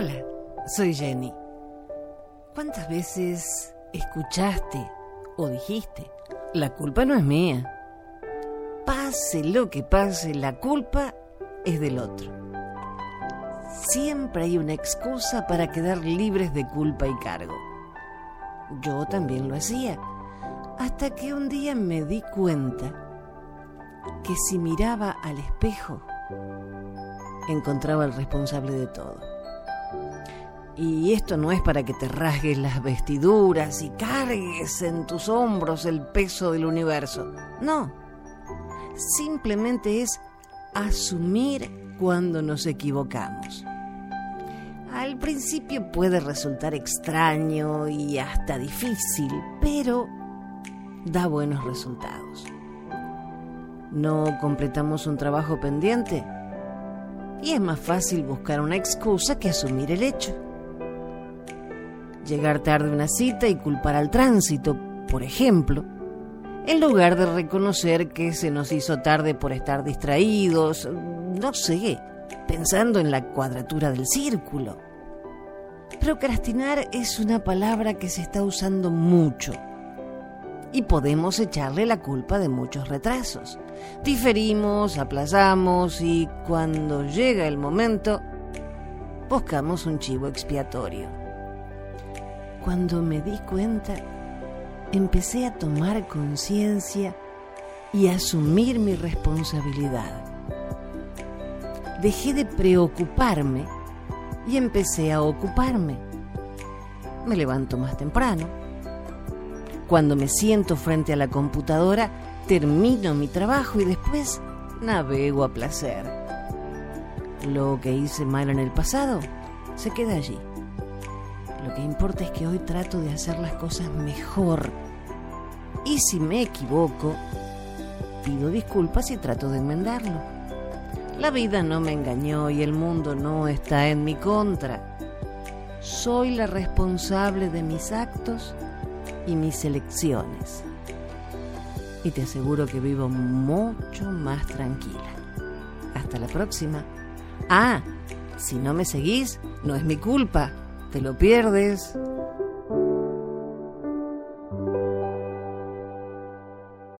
Hola, soy Jenny. ¿Cuántas veces escuchaste o dijiste, la culpa no es mía? Pase lo que pase, la culpa es del otro. Siempre hay una excusa para quedar libres de culpa y cargo. Yo también lo hacía, hasta que un día me di cuenta que si miraba al espejo, encontraba al responsable de todo. Y esto no es para que te rasgues las vestiduras y cargues en tus hombros el peso del universo. No. Simplemente es asumir cuando nos equivocamos. Al principio puede resultar extraño y hasta difícil, pero da buenos resultados. ¿No completamos un trabajo pendiente? Y es más fácil buscar una excusa que asumir el hecho llegar tarde a una cita y culpar al tránsito, por ejemplo, en lugar de reconocer que se nos hizo tarde por estar distraídos, no sé, pensando en la cuadratura del círculo. Procrastinar es una palabra que se está usando mucho y podemos echarle la culpa de muchos retrasos. Diferimos, aplazamos y cuando llega el momento, buscamos un chivo expiatorio. Cuando me di cuenta, empecé a tomar conciencia y a asumir mi responsabilidad. Dejé de preocuparme y empecé a ocuparme. Me levanto más temprano. Cuando me siento frente a la computadora, termino mi trabajo y después navego a placer. Lo que hice mal en el pasado se queda allí. Lo que importa es que hoy trato de hacer las cosas mejor. Y si me equivoco, pido disculpas y trato de enmendarlo. La vida no me engañó y el mundo no está en mi contra. Soy la responsable de mis actos y mis elecciones. Y te aseguro que vivo mucho más tranquila. Hasta la próxima. Ah, si no me seguís, no es mi culpa te lo pierdes.